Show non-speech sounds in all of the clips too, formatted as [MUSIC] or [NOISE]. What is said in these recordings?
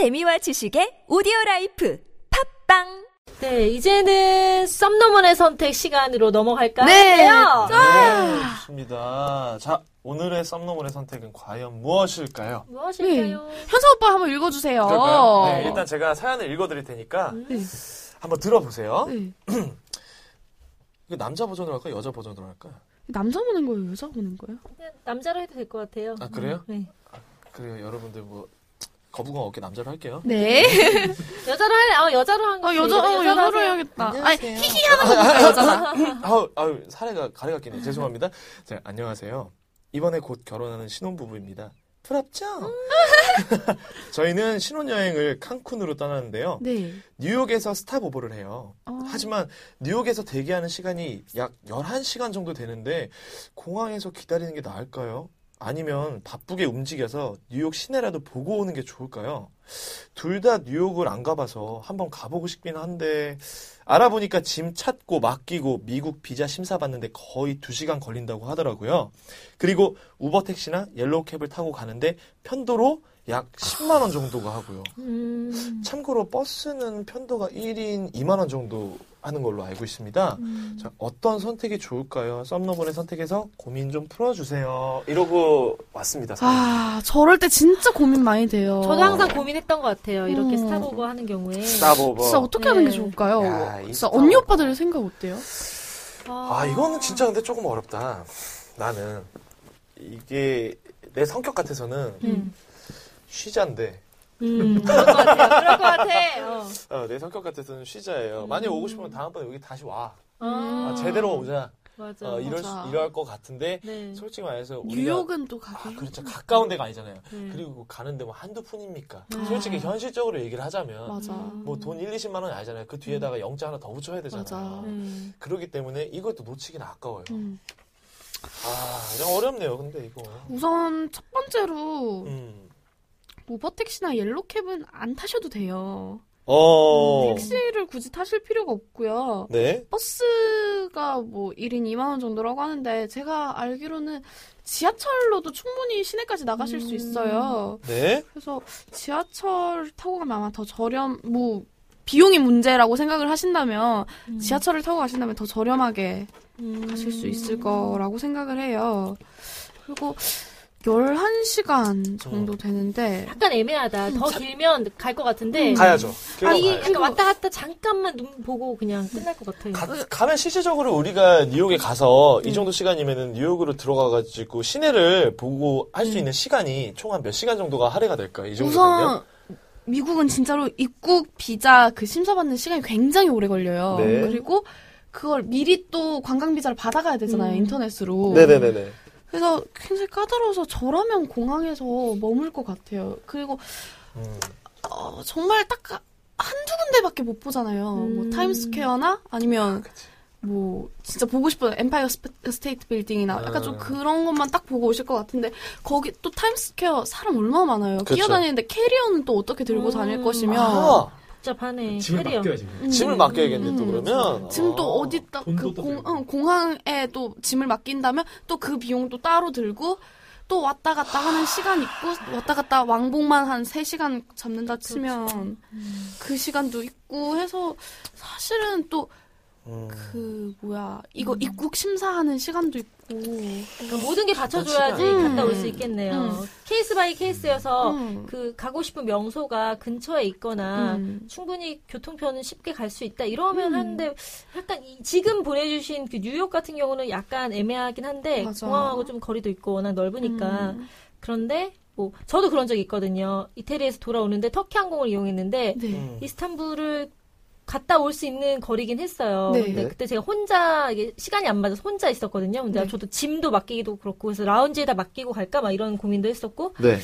재미와 지식의 오디오 life 팟빵 네, 이제는 썸로몬의 선택 시간으로 넘어갈까 네. 하는데요. 네, 좋습니다. 자, 오늘의 썸로몬의 선택은 과연 무엇일까요? 무엇일까요? 현서 오빠 한번 읽어주세요. 그럴까요? 네, 일단 제가 사연을 읽어드릴 테니까 네. 한번 들어보세요. 네. [CLEARS THROAT] 이거 남자 버전으로 할까요? 여자 버전으로 할까요? 남자 분인 거예요? 여자 분인 거예요? 그냥 남자로 해도 될 것 같아요. 아, 그래요? 네. 그래요, 여러분,들 뭐 거부감 없게 남자로 할게요. 네. [LAUGHS] 여자로 할, 아, 여자로 한 거. 어, 여자, 어, 여자로. 해야겠다. 아니, 안녕하세요. 히히 하는 거니까 여자가. 아우, 아우, 사례가 가래가 끼네. 죄송합니다. 자, 안녕하세요. 이번에 곧 결혼하는 신혼부부입니다. 부럽죠? [LAUGHS] 저희는 신혼여행을 칸쿤으로 떠나는데요. 네. 뉴욕에서 스탑오버를 해요. 어. 하지만 뉴욕에서 대기하는 시간이 약 11시간 정도 되는데 공항에서 기다리는 게 나을까요? 아니면 바쁘게 움직여서 뉴욕 시내라도 보고 오는 게 좋을까요? 둘 다 뉴욕을 안 가봐서 한번 가보고 싶긴 한데 알아보니까 짐 찾고 맡기고 미국 비자 심사 받는데 거의 2시간 걸린다고 하더라고요. 그리고 우버 택시나 yellow cab을 타고 가는데 편도로 약 10만 원 정도가 하고요. 음. 참고로 버스는 편도가 1인 2만 원 정도 하는 걸로 알고 있습니다. 자, 어떤 선택이 좋을까요? 썸로몬의 선택에서 고민 좀 풀어주세요. 이러고 왔습니다. 사연. 아, 저럴 때 진짜 고민 많이 돼요. 저도 항상 고민했던 것 같아요. 이렇게 음. stopover 하는 경우에. stopover. 진짜 어떻게 하는 게 네. 좋을까요? 야, 이 진짜 stopover. 언니 오빠들 생각 어때요? 아, 이거는 진짜 근데 조금 어렵다. 나는 이게 내 성격 같아서는 음. 쉬자인데 음. 그럴 것 같아요. 그럴 것 같아. 어. 어, 내 성격 같아서는 쉬자예요. 만약 오고 싶으면 다음번에 여기 다시 와. 아, 아, 제대로 오자. 맞아. 어, 이럴 수, 맞아. 이럴 것 같은데 네. 솔직히 말해서 우리가 뉴욕은 또 가기. 아, 그렇죠. 가까운 데가 아니잖아요. 네. 그리고 가는데 뭐 한두 푼입니까? 아. 솔직히 현실적으로 얘기를 하자면 맞아. 뭐 돈 1, 20만 원이 아니잖아요. 그 뒤에다가 영자 하나 더 붙여야 되잖아요. 음. 그렇기 때문에 이것도 놓치긴 아까워요. 음. 아, 좀 어렵네요. 근데 이거. 우선 첫 번째로 음. 우버 택시나 옐로캡은 안 타셔도 돼요. 어. 택시를 굳이 타실 필요가 없고요. 네. 버스가 뭐 1인 2만 원 정도라고 하는데 제가 알기로는 지하철로도 충분히 시내까지 나가실 수 있어요. 네. 그래서 지하철 타고 가면 아마 더 저렴 뭐 비용이 문제라고 생각을 하신다면 음. 지하철을 타고 가신다면 더 저렴하게 음. 가실 수 있을 거라고 생각을 해요. 그리고 11시간 정도 음. 되는데 약간 애매하다. 더 길면 갈 것 같은데. 가야죠. 아, 그래서 이게 가야죠. 약간 왔다 갔다 잠깐만 눈 보고 그냥 끝날 것 같아요. 가, 가면 실질적으로 우리가 뉴욕에 가서 음. 이 정도 시간이면은 뉴욕으로 들어가가지고 시내를 보고 할수 있는 시간이 총 한 몇 시간 정도가 할애가 될까요? 이 정도면요? 우선 미국은 진짜로 입국 비자 그 심사받는 시간이 굉장히 오래 걸려요. 네. 그리고 그걸 미리 또 관광 비자를 받아가야 되잖아요 음. 인터넷으로. 네네네네. 그래서 굉장히 까다로워서 저라면 공항에서 머물 것 같아요. 그리고 음. 어, 정말 딱 한두 군데밖에 못 보잖아요. 음. 뭐 타임스퀘어나 아니면 그치. 뭐 진짜 보고 싶은 엠파이어 스테이트 빌딩이나 약간 좀 아. 그런 것만 딱 보고 오실 것 같은데 거기 또 타임스퀘어 사람 얼마나 많아요. 그쵸. 뛰어다니는데 캐리어는 또 어떻게 들고 음. 다닐 것이며 아, 복잡하네. 짐을 캐리어. 맡겨야지. 음. 짐을 맡겨야겠네 또 음. 그러면. 또 어. 어디다 돈도 그또 공, 들고. 응, 공항에 또 짐을 맡긴다면 또 그 비용도 따로 들고 또 왔다 갔다 하는 시간 있고 왔다 갔다 왕복만 한 3시간 잡는다 치면 그 시간도 있고 해서 사실은 또 그 음. 뭐야 이거 입국 심사하는 시간도 있고 그러니까 모든 게 받쳐줘야지 음. 갔다 올 수 있겠네요. 음. case by case여서 음. 그 가고 싶은 명소가 근처에 있거나 음. 충분히 교통편은 쉽게 갈 수 있다 이러면 음. 하는데 약간 이- 지금 보내주신 그 뉴욕 같은 경우는 약간 애매하긴 한데 맞아. 공항하고 좀 거리도 있고 워낙 넓으니까 음. 그런데 뭐 저도 그런 적이 있거든요. 이태리에서 돌아오는데 터키 항공을 이용했는데 네. 음. 이스탄불을 갔다 올 수 있는 거리긴 했어요. 네. 근데 그때 제가 혼자 이게 시간이 안 맞아서 혼자 있었거든요. 근데 네. 저도 짐도 맡기기도 그렇고 그래서 라운지에다 맡기고 갈까 막 이런 고민도 했었고 네.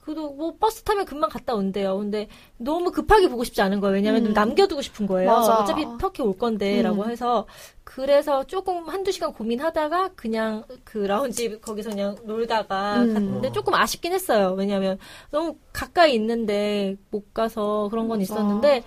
그래도 뭐 버스 타면 금방 갔다 온대요. 근데 너무 급하게 보고 싶지 않은 거예요. 왜냐면 음. 남겨두고 싶은 거예요. 맞아. 어차피 터키 올 건데라고 음. 해서 그래서 조금 한두 시간 고민하다가 그냥 그 라운지 거기서 그냥 놀다가 음. 갔는데 조금 아쉽긴 했어요. 왜냐면 너무 가까이 있는데 못 가서 그런 건 맞아. 있었는데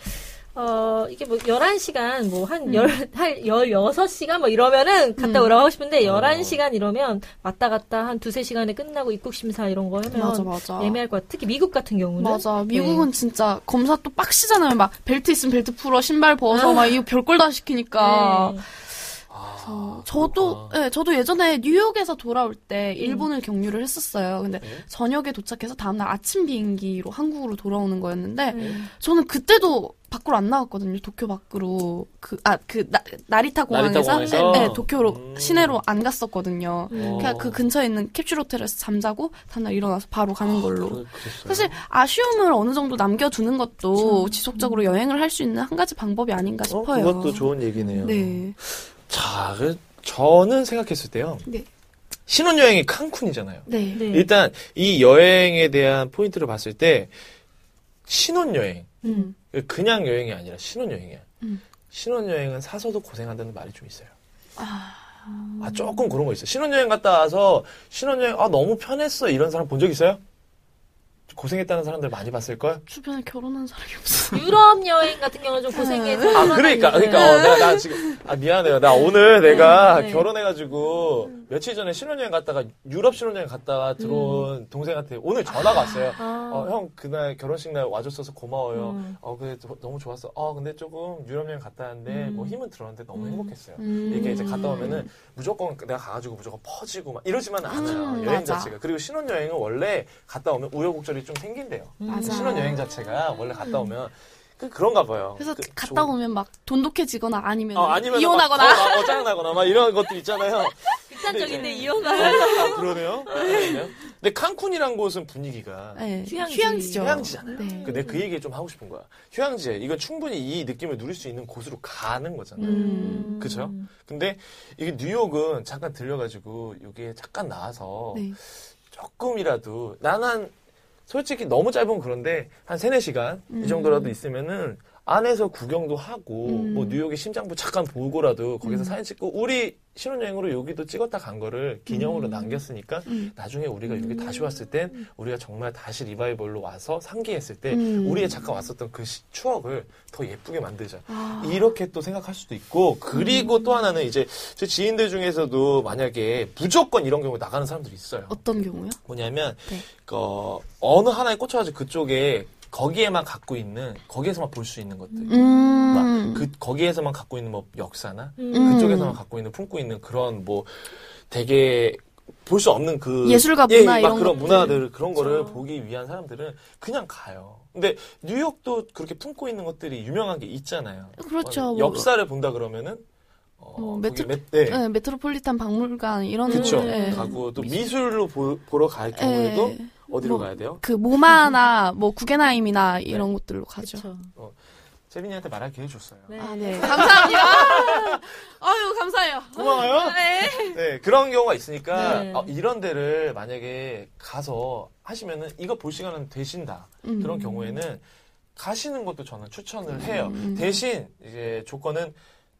어, 이게 뭐, 11시간, 뭐, 한 열, 한 16시간 뭐 이러면은 갔다 오라고 하고 싶은데, 11시간 이러면 왔다 갔다 한 두세 시간에 끝나고 입국심사 이런 거 하면 맞아, 맞아. 애매할 것 같아. 특히 미국 같은 경우는. 맞아. 미국은 진짜 검사 또 빡시잖아요. 막 벨트 있으면 벨트 풀어, 신발 벗어, 막 이거 별걸 다 시키니까. 네. 아, 저도. 예, 저도 예전에 뉴욕에서 돌아올 때 일본을 경유를 했었어요. 근데 네. 저녁에 도착해서 다음날 아침 비행기로 한국으로 돌아오는 거였는데, 음. 저는 그때도 밖으로 안 나갔거든요. 도쿄 밖으로. 그, 아, 그, 나, 나리타 공항에서, 공항에서? 네, 도쿄로, 음. 시내로 안 갔었거든요. 음. 그냥 그 근처에 있는 캡슐 호텔에서 잠자고, 다음날 일어나서 바로 가는 걸로. 그- 그랬어요. 사실 아쉬움을 어느 정도 남겨두는 것도 지속적으로 여행을 할 수 있는 한 가지 방법이 아닌가 어, 싶어요. 그것도 좋은 얘기네요. 네. 자, 그 저는 생각했을 때요. 네. 신혼여행이 칸쿤이잖아요. 네. 네. 일단 이 여행에 대한 포인트를 봤을 때 신혼여행 음. 그냥 여행이 아니라 신혼여행이야. 음. 신혼여행은 사서도 고생한다는 말이 좀 있어요. 아, 아 조금 그런 거 있어요. 신혼여행 갔다 와서 신혼여행 아 너무 편했어 이런 사람 본 적 있어요? 고생했다는 사람들 많이 봤을 걸. 주변에 결혼한 사람이 없어. 유럽 여행 같은 경우는 좀 고생해서. 아 그러니까 그러니까 어, 내가 나 지금 아 미안해요. 나 오늘 내가 네. 결혼해가지고 며칠 전에 신혼여행 갔다가 유럽 신혼여행 갔다가 들어온 동생한테 오늘 전화가 왔어요. 아. 어, 형 그날 결혼식 날 와줬어서 고마워요. 음. 어 그래 도- 너무 좋았어. 어 근데 조금 유럽 여행 갔다 왔는데 음. 뭐 힘은 들었는데 너무 음. 행복했어요. 음. 이게 이제 갔다 오면은 무조건 내가 가가지고 무조건 퍼지고 막 이러지만 않아요. 음, 여행 맞아. 자체가. 그리고 신혼여행은 원래 갔다 오면 우여곡절이 좀 생긴대요. 맞아. 신혼여행 자체가 원래 갔다 오면 그, 그런가 봐요. 그래서 그 갔다 좋은- 오면 막 돈독해지거나 아니면, 어, 아니면 이혼하거나. 막, 어, 막, 어, 짜증나거나 막 이런 것들 있잖아요. [LAUGHS] 극단적인데 이제- 이혼을. 아, 그러네요. [LAUGHS] 그러네요. 근데 칸쿤이란 곳은 분위기가 네. 휴양지. 휴양지죠. 휴양지잖아요. 네. 그 내가 그 얘기 좀 하고 싶은 거야. 휴양지에 이건 충분히 이 느낌을 누릴 수 있는 곳으로 가는 거잖아요. 음. 그쵸? 근데 이게 뉴욕은 잠깐 들려가지고 여기에 잠깐 나와서 네. 조금이라도 나는 솔직히 너무 짧으면 그런데 한 3, 4시간 음. 이 정도라도 있으면은 안에서 구경도 하고 음. 뭐 뉴욕의 심장부 잠깐 보고라도 거기서 음. 사진 찍고 우리 신혼여행으로 여기도 찍었다 간 거를 기념으로 음. 남겼으니까 음. 나중에 우리가 여기 다시 왔을 땐 우리가 정말 다시 리바이벌로 와서 상기했을 때 음. 우리의 잠깐 왔었던 그 시- 추억을 더 예쁘게 만들자. 아. 이렇게 또 생각할 수도 있고 그리고 음. 또 하나는 이제 제 지인들 중에서도 만약에 무조건 이런 경우 나가는 사람들이 있어요. 어떤 경우요? 뭐냐면 네. 그 어느 하나에 꽂혀가지고 그쪽에 거기에만 갖고 있는 거기에서만 볼 수 있는 것들. 음. 막그 거기에서만 갖고 있는 뭐 역사나 음. 그쪽에서만 갖고 있는 품고 있는 그런 뭐 되게 볼 수 없는 그 예술가 예, 문화 막 이런 그런 것들. 문화들 그런 거를 그렇죠. 보기 위한 사람들은 그냥 가요. 근데 뉴욕도 그렇게 품고 있는 것들이 유명한 게 있잖아요. 그렇죠. 어, 뭐, 역사를 본다 그러면은 어, 뭐 메트- 메- 네. 네, 메트로폴리탄 박물관 이런 그쵸. 네. 가고 또 미술로 보, 보러 갈 경우에도 네. 어디로 뭐, 가야 돼요? 그 모마나 뭐 구겐하임이나 이런 곳들로 가죠. 그쵸. 세빈이한테 말할 기회 줬어요. 네. 아, 네. 감사합니다. [LAUGHS] 아유, 감사해요. 고마워요. 네. 네, 그런 경우가 있으니까 네. 어, 이런 데를 만약에 가서 하시면은 이거 볼 시간은 되신다. 음. 그런 경우에는 가시는 것도 저는 추천을 해요. 음. 대신 이제 조건은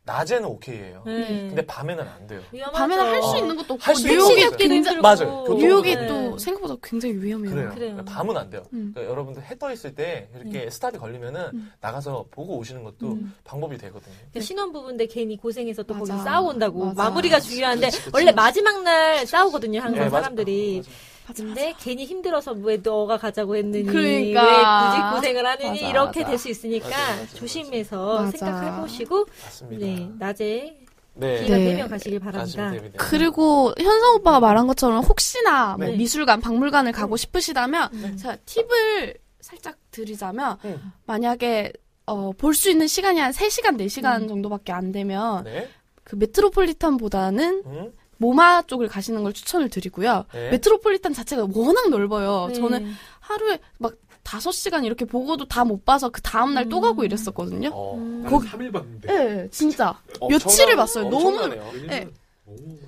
낮에는 오케이예요. 네. 근데 밤에는 안 돼요. 위험하죠. 밤에는 할 수 어. 있는 것도 할 없고 수 뉴욕이 굉장히. 맞아요. 교통도 뉴욕이 네. 또 생각보다 굉장히 위험해요. 그래요. 그래요. 밤은 안 돼요. 음. 그러니까 여러분들 해 떠 있을 때 이렇게 스탑이 걸리면은 음. 나가서 보고 오시는 것도 음. 방법이 되거든요. 그 신혼부부인데 괜히 고생해서 또 맞아. 싸우고 온다고. 맞아. 마무리가 중요한데, 그치, 그치. 원래 마지막 날 싸우거든요, 항상 네. 사람들이. 맞아. 맞아, 근데 괜히 힘들어서 왜 너가 가자고 했느니 그러니까. 왜 굳이 고생을 하느니 맞아, 이렇게 맞아. 될수 있으니까 맞아, 맞아, 맞아. 조심해서 맞아. 생각해보시고. 네 낮에 네. 기회가 네. 되면 가시길 바랍니다. 그리고 현성 오빠가 말한 것처럼 혹시나 뭐 네. 미술관, 박물관을 가고 싶으시다면 네. 제가 팁을 살짝 드리자면 음. 만약에 어, 볼 수 있는 시간이 한 3시간, 4시간 음. 정도밖에 안 되면 네. 그 메트로폴리탄보다는 음. 모마 쪽을 가시는 걸 추천을 드리고요. 네. 메트로폴리탄 자체가 워낙 넓어요. 네. 저는 하루에 막 5시간 이렇게 보고도 다 못 봐서 그 다음날 또 음. 가고 이랬었거든요. 어. 음. 거기- 3일 봤는데. 네, 진짜. 엄청난- 며칠을 봤어요. 너무-. 네.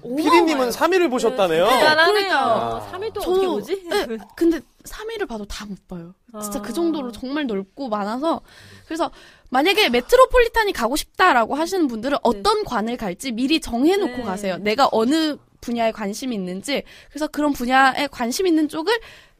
오. 피디님은 3일을 보셨다네요. 대단하네요. 그러니까요. 3일 동안 저도- 어떻게 보지? 네, 근데 3일을 봐도 다 못 봐요. 진짜 아. 그 정도로 정말 넓고 많아서 그래서 만약에 메트로폴리탄이 가고 싶다라고 하시는 분들은 어떤 관을 갈지 미리 정해놓고 네. 가세요. 내가 어느 분야에 관심이 있는지 그래서 그런 분야에 관심 있는 쪽을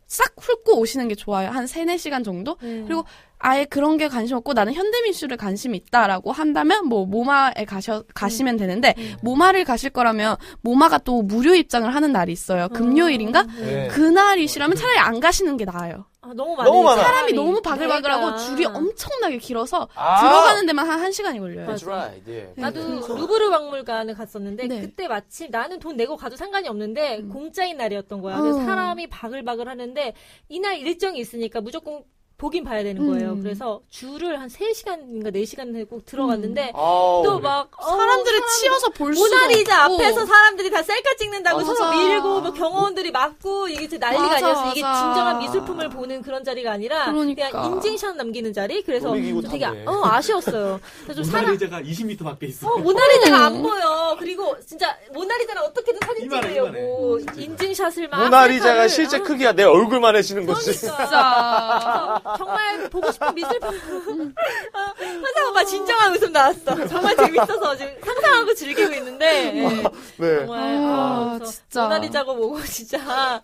싹 훑고 오시는 게 좋아요. 한 3, 4시간 정도? 네. 그리고 아예 그런 게 관심 없고 나는 현대 미술에 관심이 있다라고 한다면 뭐 모마에 가셔 가시면 되는데 모마를 가실 거라면 모마가 또 무료 입장을 하는 날이 있어요. 금요일인가? 네. 그날이시라면 차라리 안 가시는 게 나아요. 아, 너무 많아. 너무 많아. 사람이 너무 바글바글하고 그러니까. 줄이 엄청나게 길어서 아. 들어가는 데만 한 1시간이 걸려요. That's right. 예. 나도 그래서- 루브르 박물관을 갔었는데 네. 그때 마침 나는 돈 내고 가도 상관이 없는데 공짜인 날이었던 거야. 그래서 어. 사람이 바글바글 하는데 이날 일정이 있으니까 무조건 보긴 봐야 되는 거예요. 음. 그래서 줄을 한 3시간인가 4시간 꼭 들어갔는데 아우, 또 우리- 막 사람들을 치여서 볼 수가 모나리자 없고. 앞에서 사람들이 다 셀카 찍는다고 맞아. 서로 밀고 뭐 경호원들이 막고 이게 진짜 난리가 맞아, 아니었어. 이게 맞아. 진정한 미술품을 보는 그런 자리가 아니라 그러니까. 냥 인증샷 남기는 자리. 그래서 되게. 어, 아쉬웠어요. 그래서 좀 사람 모나리자가 20m 밖에 있어. 어, 모나리자가 안 보여. 그리고 진짜 모나리자는 어떻게든 사진 이만해, 찍으려고 인증샷을 막 모나리자가 셀카를- 실제 아, 크기가 내 얼굴만 해지는 거지. 그러니까. 정말 보고 싶은 미술품. 환상 오빠 진정한 웃음 나왔어. 정말 재밌어서 지금 상상하고 즐기고 있는데. 네. 네. 정말 아, 아, 진짜. 모나리자고 보고 진짜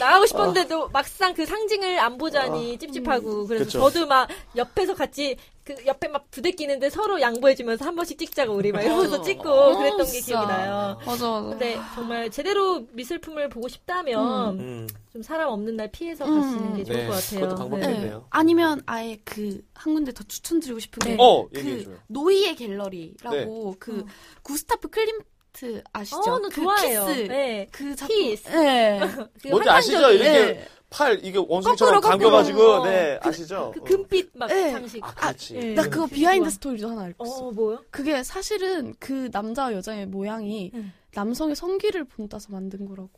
나가고 싶었는데도 막상 그 상징을 안 보자니 찝찝하고 그래서 그쵸. 저도 막 옆에서 같이 그 옆에 막 부대끼는데 서로 양보해주면서 한 번씩 찍자고 우리 막 이러면서 찍고 그랬던 게 어. 기억이 나요. 맞아, 맞아. 근데 정말 제대로 미술품을 보고 싶다면 음. 좀 사람 없는 날 피해서 음. 가시는 게 좋을 네, 것 같아요. 그것도 방법이 네. 있네요. 아니면 아예 그 한 군데 더 추천드리고 싶은 게 어, 그. 노이에 갤러리라고 그 구스타프 클림트 아시죠? 어, 나 그 좋아해요. 키스. 네. 그 작품. 키스. 네. 그 뭔지 아시죠? 이렇게 네. 팔 이게 원숭이처럼 감겨가지고. 네 아시죠? 그 금빛 막 네. 장식. 아, 그렇지. 예. 나 그거 그 behind 좋아. 스토리도 하나 알고 있어. 어, 뭐요? 그게 사실은 그 남자와 여자의 모양이 응. 남성의 성기를 본따서 만든 거라고.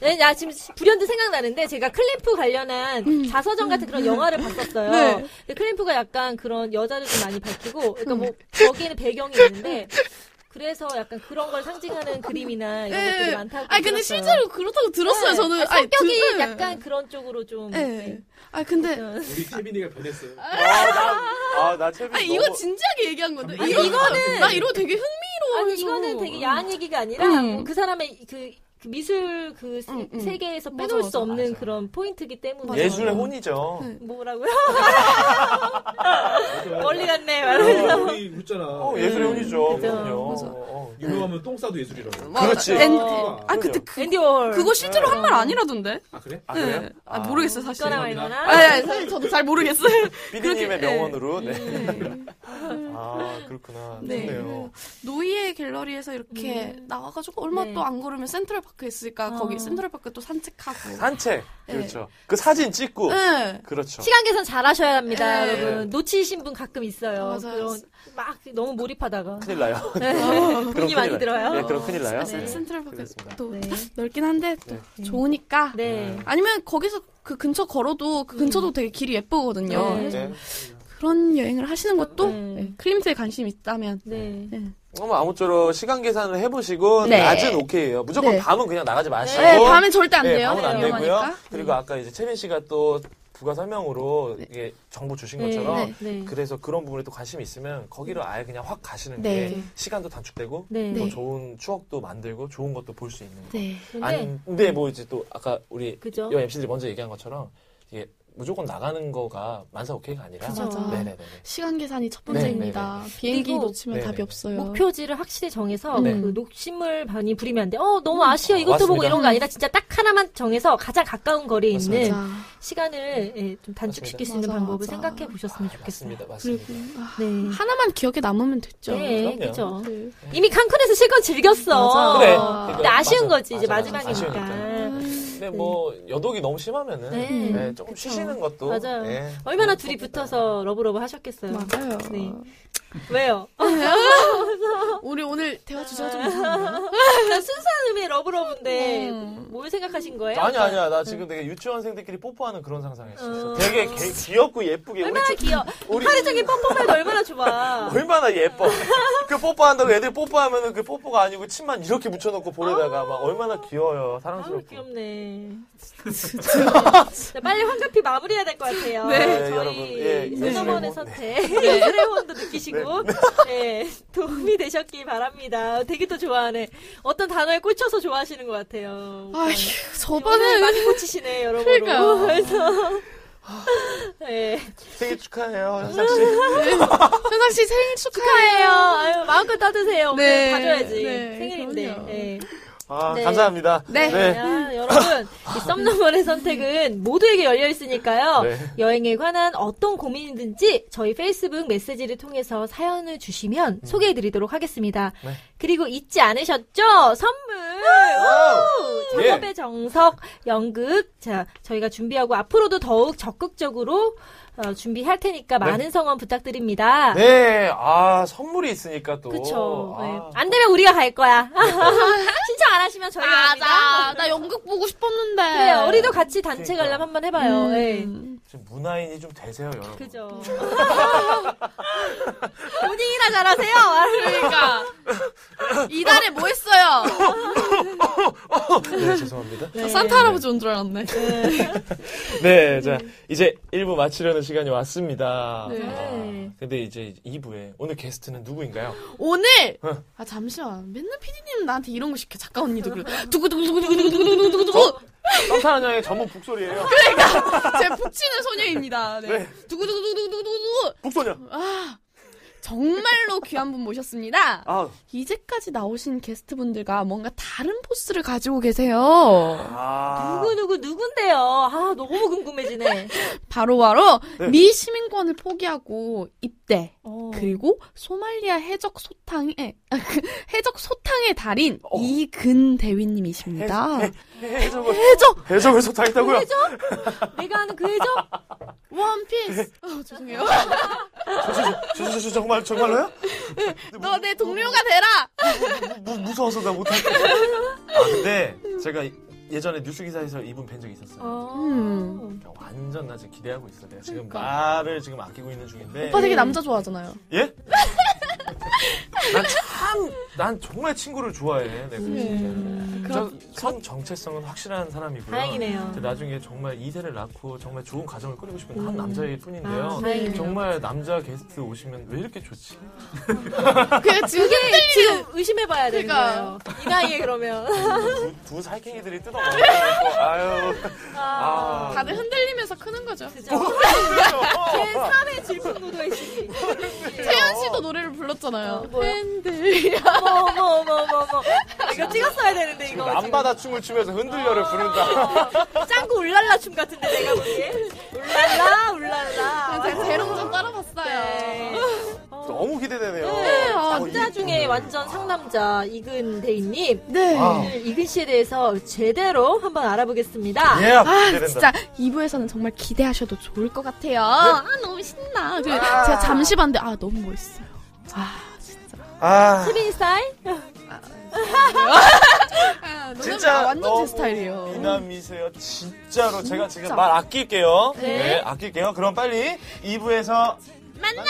네, 나 지금 불현듯 생각나는데 제가 클림트 관련한 자서전 같은 그런 영화를 봤었어요. 네. 근데 클림트가 약간 그런 여자를 좀 많이 밝히고, 그러니까 뭐 거기에는 배경이 있는데 그래서 약간 그런 걸 상징하는 그림이나 이런 것들이 많다고. 아니 근데. 실제로 그렇다고 들었어요. 네. 저는 아, 성격이 아니, 들- 약간 그런 쪽으로 좀. 네. 네. 아 근데 [LAUGHS] 우리 태빈이가 변했어요. 아나 채빈 아니 이거 진지하게 얘기한 건데. 아니, 이거, 이거는- 나 이거 되게 흥미로워. 아니 이거는 되게 야한 얘기가 아니라 음. 뭐그 사람의 그, 그 미술 그 세- 음, 음. 세계에서 맞아, 빼놓을 수 맞아, 없는 맞아. 그런 포인트이기 때문에 맞아. 예술의 혼이죠. 네. 뭐라고요? [LAUGHS] 멀리 갔네 말하면서 우리 웃잖아. 어, 예술의 혼이죠. 그죠. 그럼요. 맞아. 어. 유명하면 똥 싸도 예술이라고. 맞아. 그렇지. 엔- 어. 아 근데 그, 앤디 월 그거 실제로 한 말 아니라던데. 아 그래? 아 그래요? 네. 아, 모르겠어요 사실. 있거나. 말거나 아니, 아니, 사실 저도 잘 모르겠어요. [LAUGHS] 그렇게- 명언으로. 네. [LAUGHS] 네. 아 그렇구나. 네. 좋네요. 노이의 갤러리에서 이렇게 나와가지고 얼마 네. 또안 걸으면 센트럴파크에 있으니까 어. 거기 센트럴파크 또 산책하고. 산책. 네. 그렇죠. 그 사진 찍고. 네. 그렇죠. 시간 계산 잘 하셔야 합니다 네. 여러분 놓치신 분 가끔 있어요 맞아요. 그런 막 너무 몰입하다가 큰일 나요. [LAUGHS] 네. 그럼 돈이 많이 큰일 들어요 네, 그럼 큰일 나요. 센- 네. 센트럴파크. 또 네. 넓긴 한데 또 좋으니까. 네. 아니면 거기서 그 근처 걸어도 그 근처도 되게 길이 예쁘거든요. 네. 네. 그런 여행을 하시는 것도 네. 네, 클림트에 관심 있다면 네. 어, 뭐 아무쪼록 시간 계산을 해보시고 네. 낮은 오케이예요. 무조건 네. 밤은 그냥 나가지 마시고. 네, 밤에 절대 안 네, 돼요. 밤은 안 위험하니까. 되고요. 그리고 아까 이제 채빈 씨가 또 부가 설명으로 이게 정보 주신 네. 것처럼 네. 그래서 그런 부분에 또 관심이 있으면 거기로 아예 그냥 확 가시는 네. 게 시간도 단축되고 네. 더 네. 좋은 추억도 만들고 좋은 것도 볼 수 있는 거. 네. 근데 아니, 근데 뭐 이제 또 아까 우리 그죠 여 MC들이 먼저 얘기한 것처럼 이게 무조건 나가는 거가 만사 오케이가 아니라 그죠. 맞아. 네네네. 시간 계산이 첫 네, 번째입니다. 비행기 그리고- 놓치면 네, 답이 네. 없어요. 목표지를 확실히 정해서 네. 그 녹심을 많이 부리면 안 돼. 어 너무 아쉬워 이것도 맞습니다. 보고 이런 거 아니라 진짜 딱 하나만 정해서 가장 가까운 거리에 맞습니다. 있는 맞아. 시간을 예, 좀 단축시킬 수 있는 맞아, 방법을 맞아. 생각해 보셨으면 좋겠어요. 맞습니다. 그리고 맞습니다. 아, 네. 하나만 기억에 남으면 됐죠. 네. 그죠. 네. 이미 칸쿤에서 실컷 즐겼어. 맞아. 그래. 근데 아쉬운 맞아. 거지 이제 맞아, 맞아. 마지막이니까. 아쉬우니까. 근데 뭐 여독이 너무 심하면은 네. 네, 조금 그쵸. 쉬시는 것도 맞아요. 네. 얼마나 둘이. 붙어서 love love 하셨겠어요. 맞아요. 네. 왜요? [LAUGHS] 우리 오늘 대화 주제가 좀? 순수한 의미의 love love인데 음. 뭘 생각하신 거예요? 아니 아니야 나 지금 되게 유치원생들끼리 뽀뽀하는 그런 상상했어. 어. 되게 개- 귀엽고 예쁘게 우리 얼마나 집- 귀여워. 우리 하루 종일 뽀뽀만 해도 얼마나 좋아. [LAUGHS] 얼마나 예뻐. 그 뽀뽀한다고 애들 뽀뽀하면은 그 뽀뽀가 아니고 침만 이렇게 묻혀놓고 볼에다가 막 얼마나 귀여워요. 사랑스럽고. 귀엽네. 자, [LAUGHS] 빨리 황급히 마무리해야 될 것 같아요. 네, 저희 여러분, 예, 손어머니 예술의 선택, [LAUGHS] 예술의 혼도 느끼시고 네, 도움이 되셨길 바랍니다. 되게 또 좋아하네. 어떤 단어에 꽂혀서 좋아하시는 것 같아요. 아휴, 오늘 저번에 많이 꽂히시네 여러분. 그러니까요. 그래서 [LAUGHS] 네. 생일 축하해요, 현상 씨. 현상 씨 생일 축하해요. 아유, 마음껏 따드세요. 네. 네. 봐줘야지. 네, 생일인데. 그럼요. 네. 아, 네. 감사합니다. 네. 야, 여러분, 이 썸너머의 선택은 모두에게 열려 있으니까요. 네. 여행에 관한 어떤 고민이든지 저희 페이스북 메시지를 통해서 사연을 주시면 소개해 드리도록 하겠습니다. 네. 그리고 잊지 않으셨죠? 선물! 오! 예. 작업의 정석, 연극. 자, 저희가 준비하고 앞으로도 더욱 적극적으로 어, 준비할 테니까 많은 성원 부탁드립니다. 네, 아, 선물이 있으니까 또. 그쵸. 아. 네. 안 되면 우리가 갈 거야. [LAUGHS] 신청 안 하시면 저희가 갑니다. 맞아. 나 연극 보고 싶었는데. 그래요. 우리도 같이 단체 그러니까. 관람 한번 해봐요. 네. 음. 좀 문화인이 좀 되세요, 여러분. 그죠. [LAUGHS] 본인이나 잘하세요. 그러니까 [LAUGHS] 이달에 뭐 했어요? 네, 죄송합니다. 네. 산타 할아버지 온 줄 알았네. 네, [LAUGHS] 자, 이제 1부 마치려는 시간이 왔습니다. 네. 아, 근데 이제 2부에 오늘 게스트는 누구인가요? 오늘 어. 아 잠시만 맨날 피디님 나한테 이런 거 시켜 작가 언니도 그래 두구두구두구두구두구두구두구 썸타는 형의 전문 북소리예요. 제 북치는 소녀입니다. 네. 네. 두구두구두구두구두구 북소녀. 아 정말로 귀한 분 모셨습니다. 아, 이제까지 나오신 게스트분들과 뭔가 다른 포스를 가지고 계세요. 아. 누구누구 누군데요? 아, 너무 궁금해지네. [LAUGHS] 바로바로 네. 미 시민권을 포기하고 입대. 어. 그리고 소말리아 해적 소탕의 [LAUGHS] 해적 소탕의 달인 어. 이근 대위님이십니다. 해, 해적을, 해적 해적을 소탕했다고요? 내가 아는 그 해적? 원피스. 어, 죄송해요. 저, 저, 저, 저, 저, 정말, 정말로요? [LAUGHS] 너 내 동료가 되라. 무, 무서워서 나 못할 아, 근데 제가 예전에 뉴스 기사에서 이분 뵌 적이 있었어요. 음. 그러니까 완전 나 지금 기대하고 있어. 내가 지금 그러니까. 말을 지금 아끼고 있는 중인데. 오빠 되게 남자 좋아하잖아요. 예? 난 참, 난 정말 친구를 좋아해. 내가 진짜. 저, 성 정체성은 확실한 사람이고요. 다행이네요. 나중에 정말 이세를 낳고 정말 좋은 가정을 꾸리고 싶은 한 남자일 뿐인데요. 아. 정말 남자 게스트 오시면 왜 이렇게 좋지? [LAUGHS] 그 지금 지금 의심해봐야 되는 그러니까. 거예요. 이 나이에 그러면. 두, 두 살쾡이들이 뜯어먹고 아유. 아. 다들 흔들리면서 크는 거죠. 그죠? 제 3의 질풍노도의 시기. 태연 씨도 노래를 불렀 잖아요. 뭐요? 흔들려. 어머, 어머, 어머, 어머, 어머. 이거 찍었어야 되는데, 이거. 남바다 춤을 추면서 흔들려를 부른다. [LAUGHS] 짱구 울랄라 춤 같은데, 내가 보기엔. 울랄라, 울랄라. 제가 재롱 좀 따라봤어요. 네. 너무 기대되네요. 네, 아, 남자 중에 완전 상남자 이근 대인님. 네. 아. 오늘 이근 씨에 대해서 제대로 한번 알아보겠습니다. 예, 아, 기대된다. 진짜 2부에서는 정말 기대하셔도 좋을 것 같아요. 아, 너무 신나. 그리고 제가 잠시 봤는데 아, 너무 멋있어요. 아, 진짜. 아, 수빈 스타일? 아, 너무- 진짜 아, 완전 제 스타일이에요. 미남이세요. 진짜로 제가 지금. 말 아낄게요. 네. 네, 아낄게요. 그럼 빨리 2부에서 만나요.